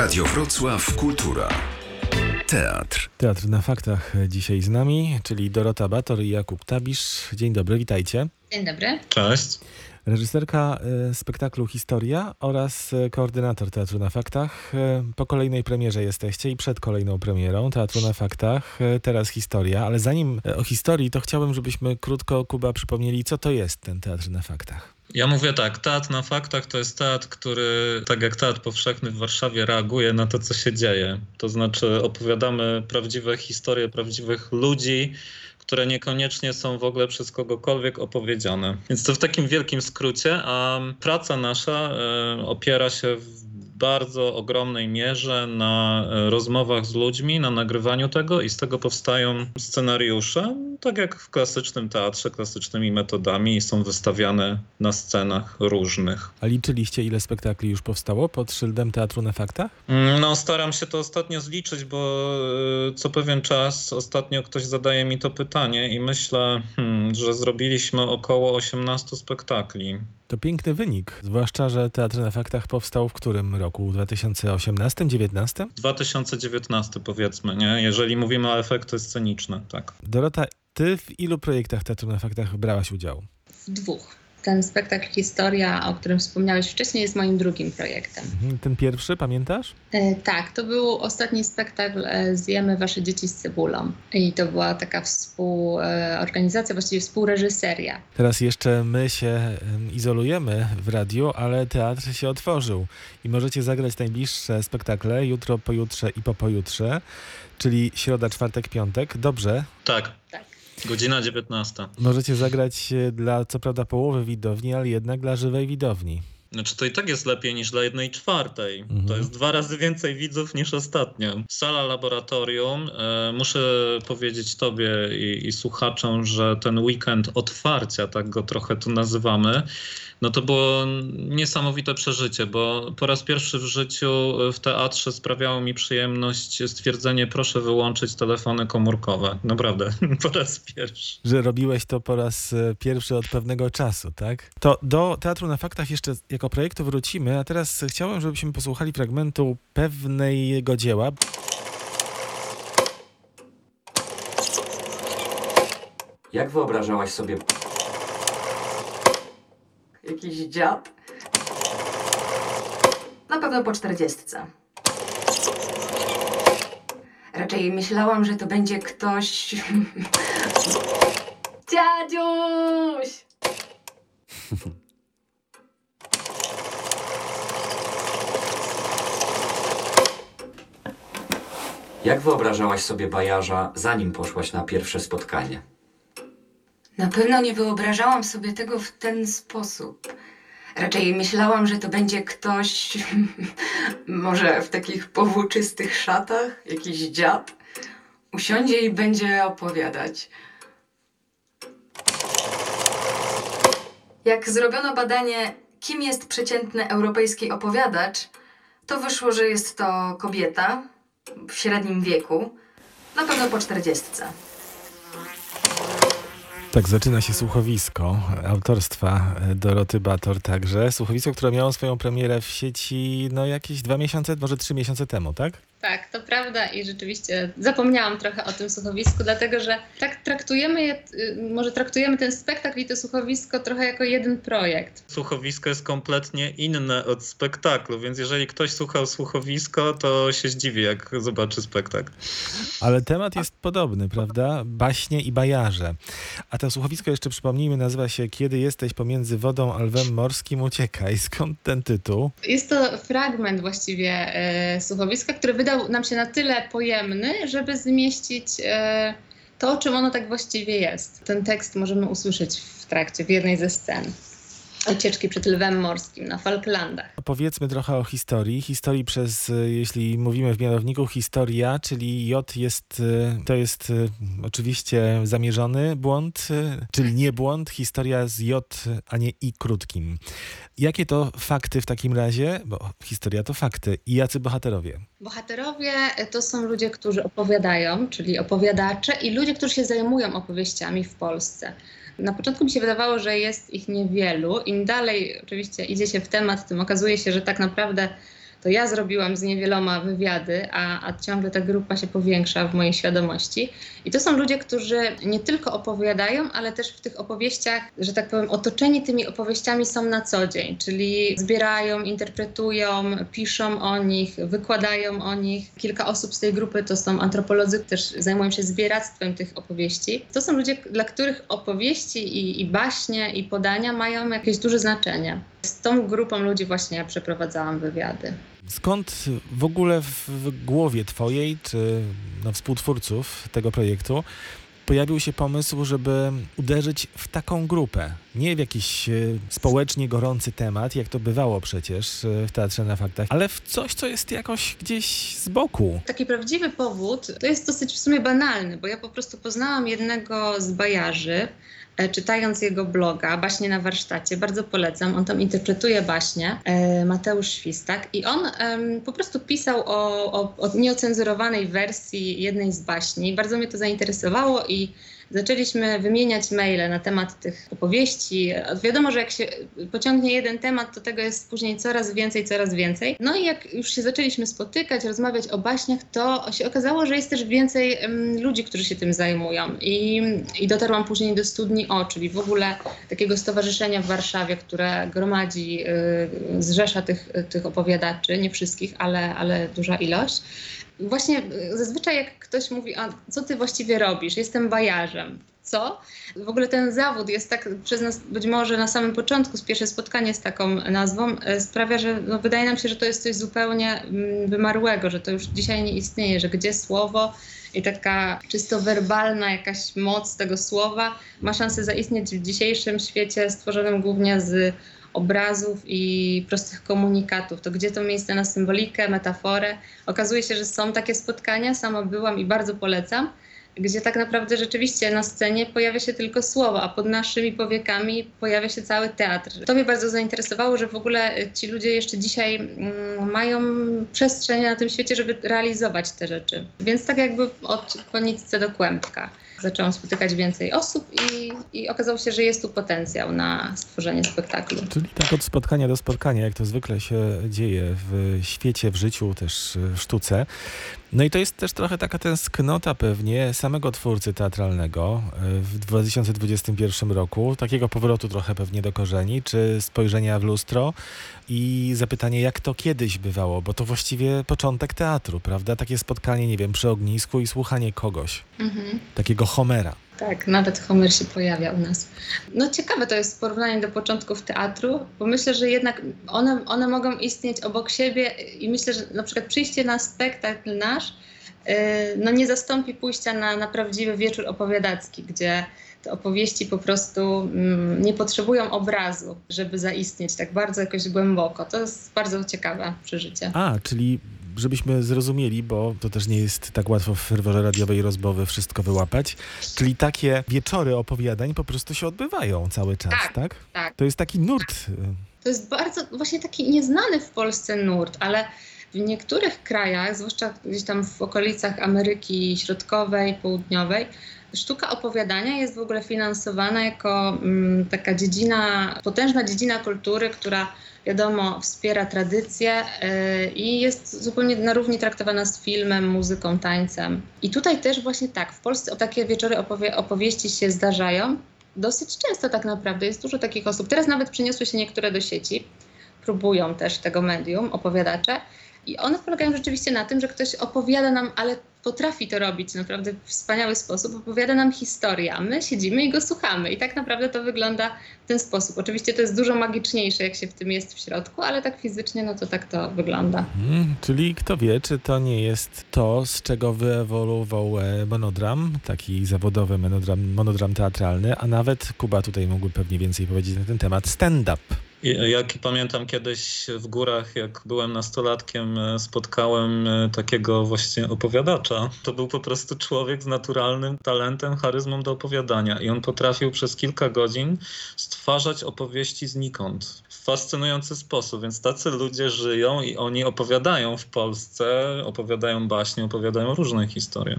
Radio Wrocław Kultura. Teatr. Teatr na faktach dzisiaj z nami, czyli Dorota Bator i Jakub Tabisz. Dzień dobry, witajcie. Dzień dobry. Cześć. Reżyserka e, spektaklu Historia oraz e, koordynator Teatru na Faktach. E, Po kolejnej premierze jesteście i przed kolejną premierą Teatru na Faktach. Teraz Historia, ale zanim o historii, to chciałbym, żebyśmy krótko, Kuba, przypomnieli, co to jest ten Teatr na Faktach. Ja mówię tak, teatr na faktach to jest teatr, który, tak jak teatr powszechny w Warszawie, reaguje na to, co się dzieje. To znaczy opowiadamy prawdziwe historie prawdziwych ludzi, które niekoniecznie są w ogóle przez kogokolwiek opowiedziane. Więc to w takim wielkim skrócie, a praca nasza e, opiera się w bardzo ogromnej mierze na e, rozmowach z ludźmi, na nagrywaniu tego i z tego powstają scenariusze, tak jak w klasycznym teatrze, klasycznymi metodami i są wystawiane na scenach różnych. A liczyliście, ile spektakli już powstało pod szyldem Teatru na Faktach? Mm, No, staram się to ostatnio zliczyć, bo e, co pewien czas ostatnio ktoś zadaje mi to pytanie i myślę, hmm, że zrobiliśmy około 18 spektakli. To piękny wynik, zwłaszcza, że Teatr na Faktach powstał w którym roku? 2018, 2019? 2019 powiedzmy, nie? Jeżeli mówimy o efekty sceniczne, tak. Dorota, ty w ilu projektach Teatru na Faktach brałaś udział? W dwóch. Ten spektakl Historia, o którym wspomniałeś wcześniej, jest moim drugim projektem. Mhm, Ten pierwszy, pamiętasz? E, tak, to był ostatni spektakl e, Zjemy Wasze Dzieci z Cebulą. I to była taka współorganizacja, właściwie współreżyseria. Teraz jeszcze my się em, izolujemy w radiu, ale teatr się otworzył i możecie zagrać najbliższe spektakle jutro, pojutrze i po pojutrze, czyli środa, czwartek, piątek. Dobrze. Tak, Tak. Godzina 19. Możecie zagrać e, dla co prawda połowy widowni, ale jednak dla żywej widowni. Znaczy to i tak jest lepiej niż dla jednej czwartej. Mhm. To jest dwa razy więcej widzów niż ostatnio. Sala laboratorium. E, muszę powiedzieć tobie i, i słuchaczom, że ten weekend otwarcia, tak go trochę tu nazywamy, no to było niesamowite przeżycie, bo po raz pierwszy w życiu w teatrze sprawiało mi przyjemność stwierdzenie proszę wyłączyć telefony komórkowe. Naprawdę, po raz pierwszy. Że robiłeś to po raz e, pierwszy od pewnego czasu, tak? To do Teatru na Faktach jeszcze jako projektu wrócimy, a teraz chciałem, żebyśmy posłuchali fragmentu pewnego dzieła. Jak wyobrażałaś sobie Jakiś dziad? Na pewno po czterdziestce. Raczej myślałam, że to będzie ktoś. Dziadziuś! Jak wyobrażałaś sobie bajarza, zanim poszłaś na pierwsze spotkanie? Na pewno nie wyobrażałam sobie tego w ten sposób. Raczej myślałam, że to będzie ktoś. może w takich powłóczystych szatach, jakiś dziad. Usiądzie i będzie opowiadać. Jak zrobiono badanie, kim jest przeciętny europejski opowiadacz, to wyszło, że jest to kobieta w średnim wieku, na pewno po czterdziestce. Tak, zaczyna się słuchowisko autorstwa Doroty Bator także. Słuchowisko, które miało swoją premierę w sieci no jakieś dwa miesiące, może trzy miesiące temu, tak? Tak, to prawda i rzeczywiście zapomniałam trochę o tym słuchowisku, dlatego że tak traktujemy je, y, może traktujemy ten spektakl i to słuchowisko trochę jako jeden projekt. Słuchowisko jest kompletnie inne od spektaklu, więc jeżeli ktoś słuchał słuchowisko, to się zdziwi, jak zobaczy spektakl. Ale temat jest podobny, prawda? Baśnie i bajarze. A to słuchowisko jeszcze przypomnijmy, nazywa się Kiedy jesteś pomiędzy wodą a lwem morskim uciekaj. Skąd ten tytuł? Jest to fragment właściwie e, słuchowiska, który wydał nam się na tyle pojemny, żeby zmieścić e, to, czym ono tak właściwie jest. Ten tekst możemy usłyszeć w trakcie, w jednej ze scen. Ucieczki przed lwem morskim na Falklandach. Powiedzmy trochę o historii. Historii przez, jeśli mówimy w mianowniku historia, czyli J jest, e, to jest e, oczywiście zamierzony błąd, e, czyli nie błąd. Historia z J, a nie I krótkim. Jakie to fakty w takim razie? Bo historia to fakty. I jacy bohaterowie? Bohaterowie to są ludzie, którzy opowiadają, czyli opowiadacze i ludzie, którzy się zajmują opowieściami w Polsce. Na początku mi się wydawało, że jest ich niewielu. Im dalej oczywiście idzie się w temat, tym okazuje się, że tak naprawdę to ja zrobiłam z niewieloma wywiady, a, a ciągle ta grupa się powiększa w mojej świadomości. I to są ludzie, którzy nie tylko opowiadają, ale też w tych opowieściach, że tak powiem, otoczeni tymi opowieściami są na co dzień, czyli zbierają, interpretują, piszą o nich, wykładają o nich. Kilka osób z tej grupy to są antropolodzy, też zajmują się zbieractwem tych opowieści. To są ludzie, dla których opowieści i, i baśnie i podania mają jakieś duże znaczenie. Z tą grupą ludzi właśnie ja przeprowadzałam wywiady. Skąd w ogóle w, głowie twojej, czy no, współtwórców tego projektu, pojawił się pomysł, żeby uderzyć w taką grupę? Nie w jakiś e, społecznie gorący temat, jak to bywało przecież e, w Teatrze na Faktach, ale w coś, co jest jakoś gdzieś z boku. Taki prawdziwy powód to jest dosyć w sumie banalny, bo ja po prostu poznałam jednego z bajarzy, czytając jego bloga, Baśnie na warsztacie, bardzo polecam, on tam interpretuje baśnie, e, Mateusz Świstak i on po prostu pisał o, o, o nieocenzurowanej wersji jednej z baśni. Bardzo mnie to zainteresowało i zaczęliśmy wymieniać maile na temat tych opowieści. Wiadomo, że jak się pociągnie jeden temat, to tego jest później coraz więcej, coraz więcej. No i jak już się zaczęliśmy spotykać, rozmawiać o baśniach, to się okazało, że jest też więcej ludzi, którzy się tym zajmują. I, I dotarłam później do Studni O, czyli w ogóle takiego stowarzyszenia w Warszawie, które gromadzi, y, zrzesza tych, tych opowiadaczy, nie wszystkich, ale, ale duża ilość. Właśnie y, zazwyczaj jak ktoś mówi, a co ty właściwie robisz? Jestem bajarzem. Co? W ogóle ten zawód jest tak przez nas być może na samym początku, z pierwsze spotkanie z taką nazwą, y, sprawia, że no, wydaje nam się, że to jest coś zupełnie mm, wymarłego, że to już dzisiaj nie istnieje, że gdzie słowo i taka czysto werbalna jakaś moc tego słowa ma szansę zaistnieć w dzisiejszym świecie stworzonym głównie z obrazów i prostych komunikatów. To gdzie to miejsce na symbolikę, metaforę? Okazuje się, że są takie spotkania, sama byłam i bardzo polecam, gdzie tak naprawdę rzeczywiście na scenie pojawia się tylko słowo, a pod naszymi powiekami pojawia się cały teatr. To mnie bardzo zainteresowało, że w ogóle ci ludzie jeszcze dzisiaj mm, mają przestrzeń na tym świecie, żeby realizować te rzeczy. Więc tak jakby od konicy do kłębka zaczęłam spotykać więcej osób i, i okazało się, że jest tu potencjał na stworzenie spektaklu. Czyli tak od spotkania do spotkania, jak to zwykle się dzieje w świecie, w życiu, też w sztuce. No i to jest też trochę taka tęsknota pewnie samego twórcy teatralnego e, w 2021 roku, takiego powrotu trochę pewnie do korzeni, czy spojrzenia w lustro i zapytanie, jak to kiedyś bywało, bo to właściwie początek teatru, prawda? Takie spotkanie, nie wiem, przy ognisku i słuchanie kogoś, Mhm. takiego Homera. Tak, nawet Homer się pojawia u nas. No ciekawe to jest porównanie do początków teatru, bo myślę, że jednak one, one mogą istnieć obok siebie i myślę, że na przykład przyjście na spektakl nasz yy, no nie zastąpi pójścia na, na prawdziwy wieczór opowiadacki, gdzie te opowieści po prostu mm, nie potrzebują obrazu, żeby zaistnieć tak bardzo jakoś głęboko. To jest bardzo ciekawe przeżycie. A, czyli żebyśmy zrozumieli, bo to też nie jest tak łatwo w ferworze radiowej rozmowy wszystko wyłapać, czyli takie wieczory opowiadań po prostu się odbywają cały czas, tak? Tak, tak. To jest taki nurt. y, To jest bardzo właśnie taki nieznany w Polsce nurt, ale w niektórych krajach, zwłaszcza gdzieś tam w okolicach Ameryki Środkowej, Południowej, sztuka opowiadania jest w ogóle finansowana jako mm, taka dziedzina, potężna dziedzina kultury, która wiadomo wspiera tradycję y, i jest zupełnie na równi traktowana z filmem, muzyką, tańcem. I tutaj też właśnie tak, w Polsce takie wieczory opowie- opowieści się zdarzają. Dosyć często tak naprawdę, jest dużo takich osób. Teraz nawet przyniosły się niektóre do sieci, próbują też tego medium, opowiadacze. I one polegają rzeczywiście na tym, że ktoś opowiada nam, ale potrafi to robić naprawdę w wspaniały sposób, opowiada nam historię, a my siedzimy i go słuchamy. I tak naprawdę to wygląda w ten sposób. Oczywiście to jest dużo magiczniejsze, jak się w tym jest w środku, ale tak fizycznie, no to tak to wygląda. Mm, czyli kto wie, czy to nie jest to, z czego wyewoluował e, monodram, taki zawodowy monodram, monodram teatralny, a nawet Kuba tutaj mógłby pewnie więcej powiedzieć na ten temat, stand-up. Jak pamiętam kiedyś w górach, jak byłem nastolatkiem, e, spotkałem e, takiego właśnie opowiadacza. To był po prostu człowiek z naturalnym talentem, charyzmą do opowiadania. I on potrafił przez kilka godzin stwarzać opowieści znikąd w fascynujący sposób. Więc tacy ludzie żyją i oni opowiadają w Polsce, opowiadają baśnie, opowiadają różne historie.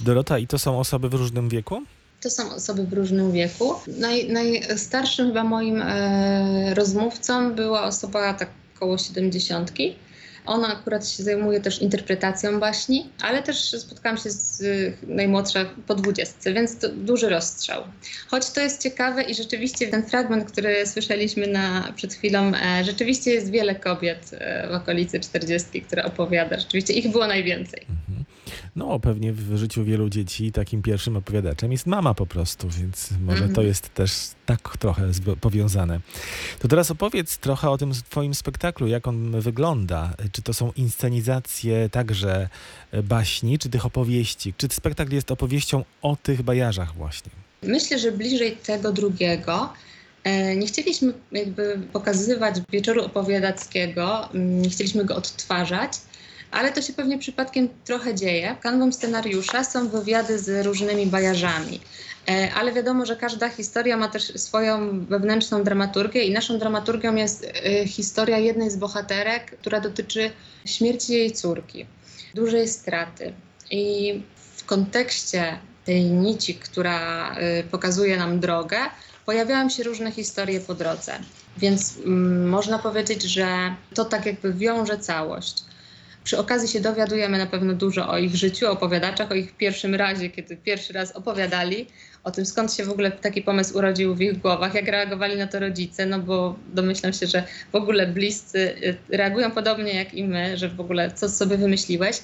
Dorota, i to są osoby w różnym wieku? To są osoby w różnym wieku. Naj, najstarszym chyba moim e, rozmówcą była osoba tak około 70. Ona akurat się zajmuje też interpretacją baśni, ale też spotkałam się z najmłodsza po dwudziestce, więc to duży rozstrzał. Choć to jest ciekawe i rzeczywiście ten fragment, który słyszeliśmy na, przed chwilą, e, rzeczywiście jest wiele kobiet e, w okolicy czterdziestki, które opowiada. Rzeczywiście ich było najwięcej. No, pewnie w życiu wielu dzieci takim pierwszym opowiadaczem jest mama po prostu, więc może to Mhm. jest też tak trochę powiązane. To teraz opowiedz trochę o tym twoim spektaklu, jak on wygląda. Czy to są inscenizacje także e, baśni, czy tych opowieści? Czy spektakl jest opowieścią o tych bajarzach właśnie? Myślę, że bliżej tego drugiego. E, Nie chcieliśmy jakby pokazywać wieczoru opowiadackiego, mm, nie chcieliśmy go odtwarzać, ale to się pewnie przypadkiem trochę dzieje. Kanwą scenariusza są wywiady z różnymi bajarzami. E, Ale wiadomo, że każda historia ma też swoją wewnętrzną dramaturgię i naszą dramaturgią jest e, historia jednej z bohaterek, która dotyczy śmierci jej córki, dużej straty. I w kontekście tej nici, która y, pokazuje nam drogę, pojawiają się różne historie po drodze. Więc mm, można powiedzieć, że to tak jakby wiąże całość. Przy okazji się dowiadujemy na pewno dużo o ich życiu, opowiadaczach, o ich pierwszym razie, kiedy pierwszy raz opowiadali, o tym skąd się w ogóle taki pomysł urodził w ich głowach, jak reagowali na to rodzice, no bo domyślam się, że w ogóle bliscy y, reagują podobnie jak i my, że w ogóle co sobie wymyśliłeś.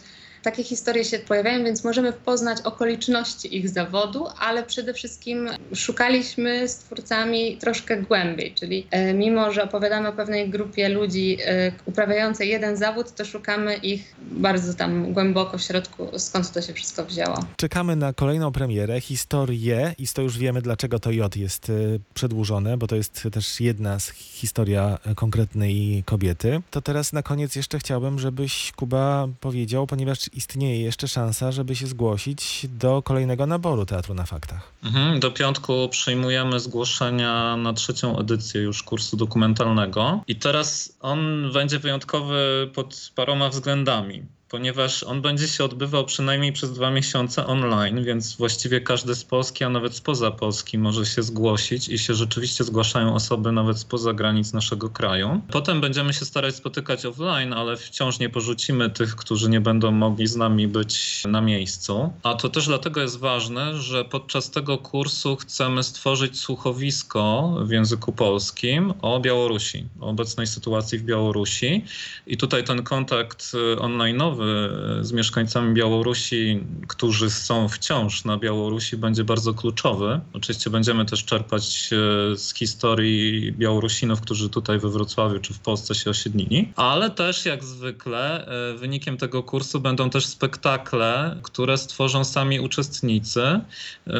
Takie historie się pojawiają, więc możemy poznać okoliczności ich zawodu, ale przede wszystkim szukaliśmy z twórcami troszkę głębiej, czyli e, mimo, że opowiadamy o pewnej grupie ludzi e, uprawiającej jeden zawód, to szukamy ich bardzo tam głęboko w środku, skąd to się wszystko wzięło. Czekamy na kolejną premierę, historię i to już wiemy, dlaczego to J jest y, przedłużone, bo to jest też jedna z historia konkretnej kobiety. To teraz na koniec jeszcze chciałbym, żebyś Kuba powiedział, ponieważ istnieje jeszcze szansa, żeby się zgłosić do kolejnego naboru Teatru na Faktach. Mhm, do piątku przyjmujemy zgłoszenia na trzecią edycję już kursu dokumentalnego. I teraz on będzie wyjątkowy pod paroma względami. Ponieważ on będzie się odbywał przynajmniej przez dwa miesiące online, więc właściwie każdy z Polski, a nawet spoza Polski może się zgłosić i się rzeczywiście zgłaszają osoby nawet spoza granic naszego kraju. Potem będziemy się starać spotykać offline, ale wciąż nie porzucimy tych, którzy nie będą mogli z nami być na miejscu. A to też dlatego jest ważne, że podczas tego kursu chcemy stworzyć słuchowisko w języku polskim o Białorusi, o obecnej sytuacji w Białorusi. I tutaj ten kontakt y, online'owy y, z mieszkańcami Białorusi, którzy są wciąż na Białorusi, będzie bardzo kluczowy. Oczywiście będziemy też czerpać y, z historii Białorusinów, którzy tutaj we Wrocławiu czy w Polsce się osiedlili, ale też jak zwykle y, wynikiem tego kursu będą też spektakle, które stworzą sami uczestnicy y,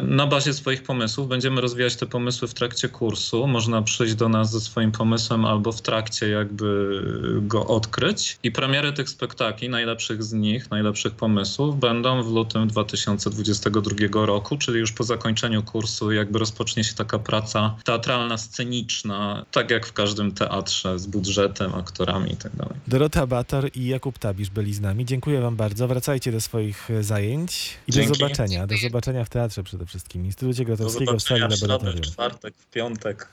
na bazie swoich pomysłów. Będziemy rozwijać te pomysły w trakcie kursu. Można przyjść do nas ze swoim pomysłem albo w trakcie jakby go odkryć. I premiery tych spektakli, najlepszych z nich, najlepszych pomysłów będą w lutym 2022 roku, czyli już po zakończeniu kursu jakby rozpocznie się taka praca teatralna, sceniczna, tak jak w każdym teatrze z budżetem, aktorami itd. Dorota Bator i Jakub Tabisz byli z nami. Dziękuję wam bardzo. Wracajcie do swoich e, zajęć i Dzięki. do zobaczenia. Do zobaczenia w teatrze przede wszystkim. Instytucie Grotowskiego w sali zobaczenia w laboratorium. czwartek, w piątek.